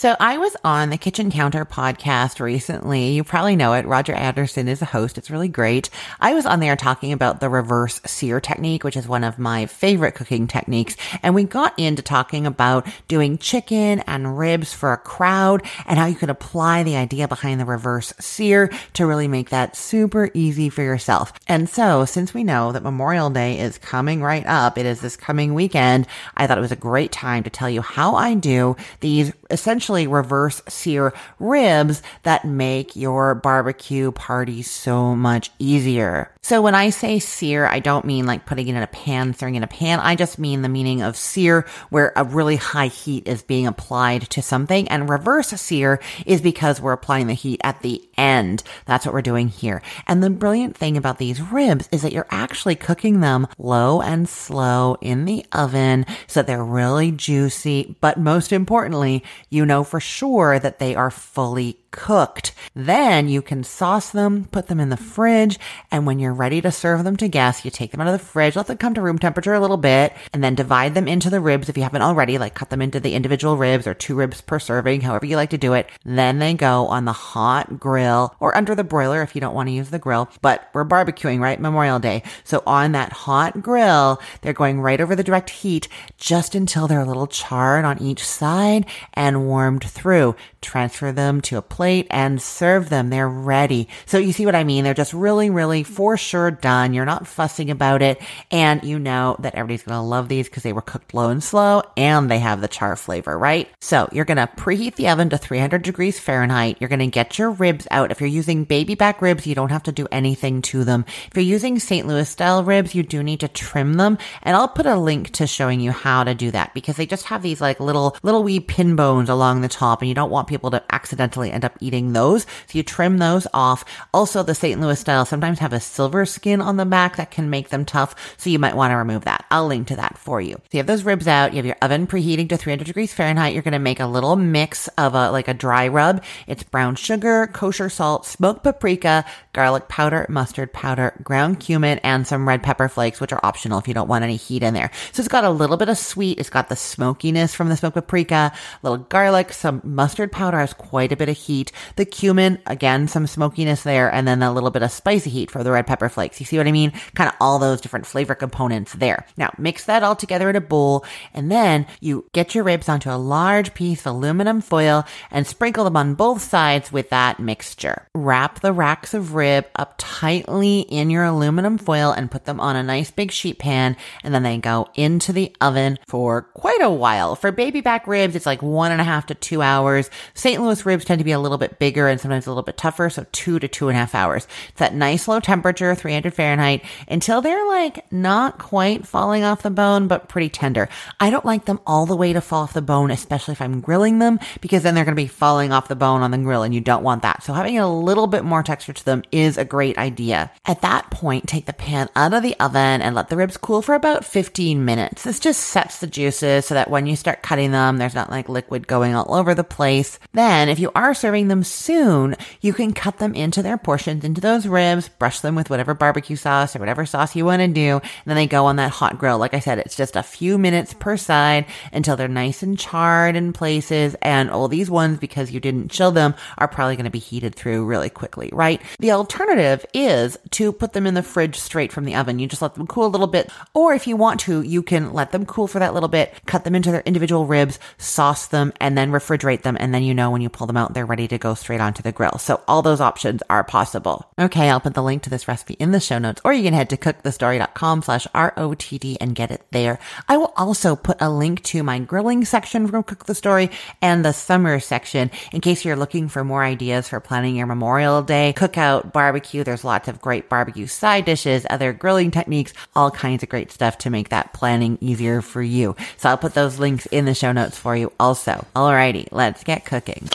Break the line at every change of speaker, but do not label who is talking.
So I was on the Kitchen Counter podcast recently. You probably know it. Roger Anderson is a host. It's really great. I was on there talking about the reverse sear technique, which is one of my favorite cooking techniques. And we got into talking about doing chicken and ribs for a crowd and how you could apply the idea behind the reverse sear to really make that super easy for yourself. And so since we know that Memorial Day is coming right up, it is this coming weekend, I thought it was a great time to tell you how I do these essentially reverse sear ribs that make your barbecue party so much easier. So when I say sear, I don't mean like putting it in a pan, throwing it in a pan. I just mean the meaning of sear where a really high heat is being applied to something and reverse sear is because we're applying the heat at the end. That's what we're doing here. And the brilliant thing about these ribs is that you're actually cooking them low and slow in the oven so that they're really juicy. But most importantly, you know for sure that they are fully cooked. Then you can sauce them, put them in the fridge, and when you're ready to serve them to guests, you take them out of the fridge, let them come to room temperature a little bit, and then divide them into the ribs if you haven't already, like cut them into the individual ribs or two ribs per serving, however you like to do it. Then they go on the hot grill or under the broiler if you don't want to use the grill, but we're barbecuing, right? Memorial Day. So on that hot grill, they're going right over the direct heat just until they're a little charred on each side and warmed through. Transfer them to a plate and serve them. They're ready. So you see what I mean? They're just really, really for sure done. You're not fussing about it. And you know that everybody's going to love these because they were cooked low and slow and they have the char flavor, right? So you're going to preheat the oven to 300 degrees Fahrenheit. You're going to get your ribs out. If you're using baby back ribs, you don't have to do anything to them. If you're using St. Louis style ribs, you do need to trim them. And I'll put a link to showing you how to do that because they just have these like little, little wee pin bones along the top and you don't want people to accidentally end up eating those. So you trim those off. Also, the St. Louis style sometimes have a silver skin on the back that can make them tough. So you might want to remove that. I'll link to that for you. So you have those ribs out. You have your oven preheating to 300 degrees Fahrenheit. You're going to make a little mix of a, like a dry rub. It's brown sugar, kosher salt, smoked paprika, garlic powder, mustard powder, ground cumin, and some red pepper flakes, which are optional if you don't want any heat in there. So it's got a little bit of sweet. It's got the smokiness from the smoked paprika, a little garlic, some mustard powder has quite a bit of heat. The cumin, again, some smokiness there, and then a little bit of spicy heat for the red pepper flakes. You see what I mean? Kind of all those different flavor components there. Now mix that all together in a bowl, and then you get your ribs onto a large piece of aluminum foil and sprinkle them on both sides with that mixture. Wrap the racks of rib up tightly in your aluminum foil and put them on a nice big sheet pan, and then they go into the oven for quite a while. For baby back ribs, it's like one and a half to two hours. St. Louis ribs tend to be a little bit bigger and sometimes a little bit tougher, so two to two and a half hours. It's that nice low temperature, 300 Fahrenheit, until they're like not quite falling off the bone, but pretty tender. I don't like them all the way to fall off the bone, especially if I'm grilling them, because then they're going to be falling off the bone on the grill and you don't want that. So having a little bit more texture to them is a great idea. At that point, take the pan out of the oven and let the ribs cool for about 15 minutes. This just sets the juices so that when you start cutting them, there's not like liquid going all over the place. Then if you are serving them soon, you can cut them into their portions, into those ribs, brush them with whatever barbecue sauce or whatever sauce you want to do. And then they go on that hot grill. Like I said, it's just a few minutes per side until they're nice and charred in places. And all these ones, because you didn't chill them, are probably going to be heated through really quickly, right? The alternative is to put them in the fridge straight from the oven. You just let them cool a little bit. Or if you want to, you can let them cool for that little bit, cut them into their individual ribs, sauce them, and then refrigerate them. And then you know when you pull them out, they're ready to go straight onto the grill. So all those options are possible. Okay, I'll put the link to this recipe in the show notes, or you can head to cookthestory.com slash ROTD and get it there. I will also put a link to my grilling section from Cook the Story and the summer section in case you're looking for more ideas for planning your Memorial Day cookout barbecue. There's lots of great barbecue side dishes, other grilling techniques, all kinds of great stuff to make that planning easier for you. So I'll put those links in the show notes for you also. Alrighty, let's get cooking.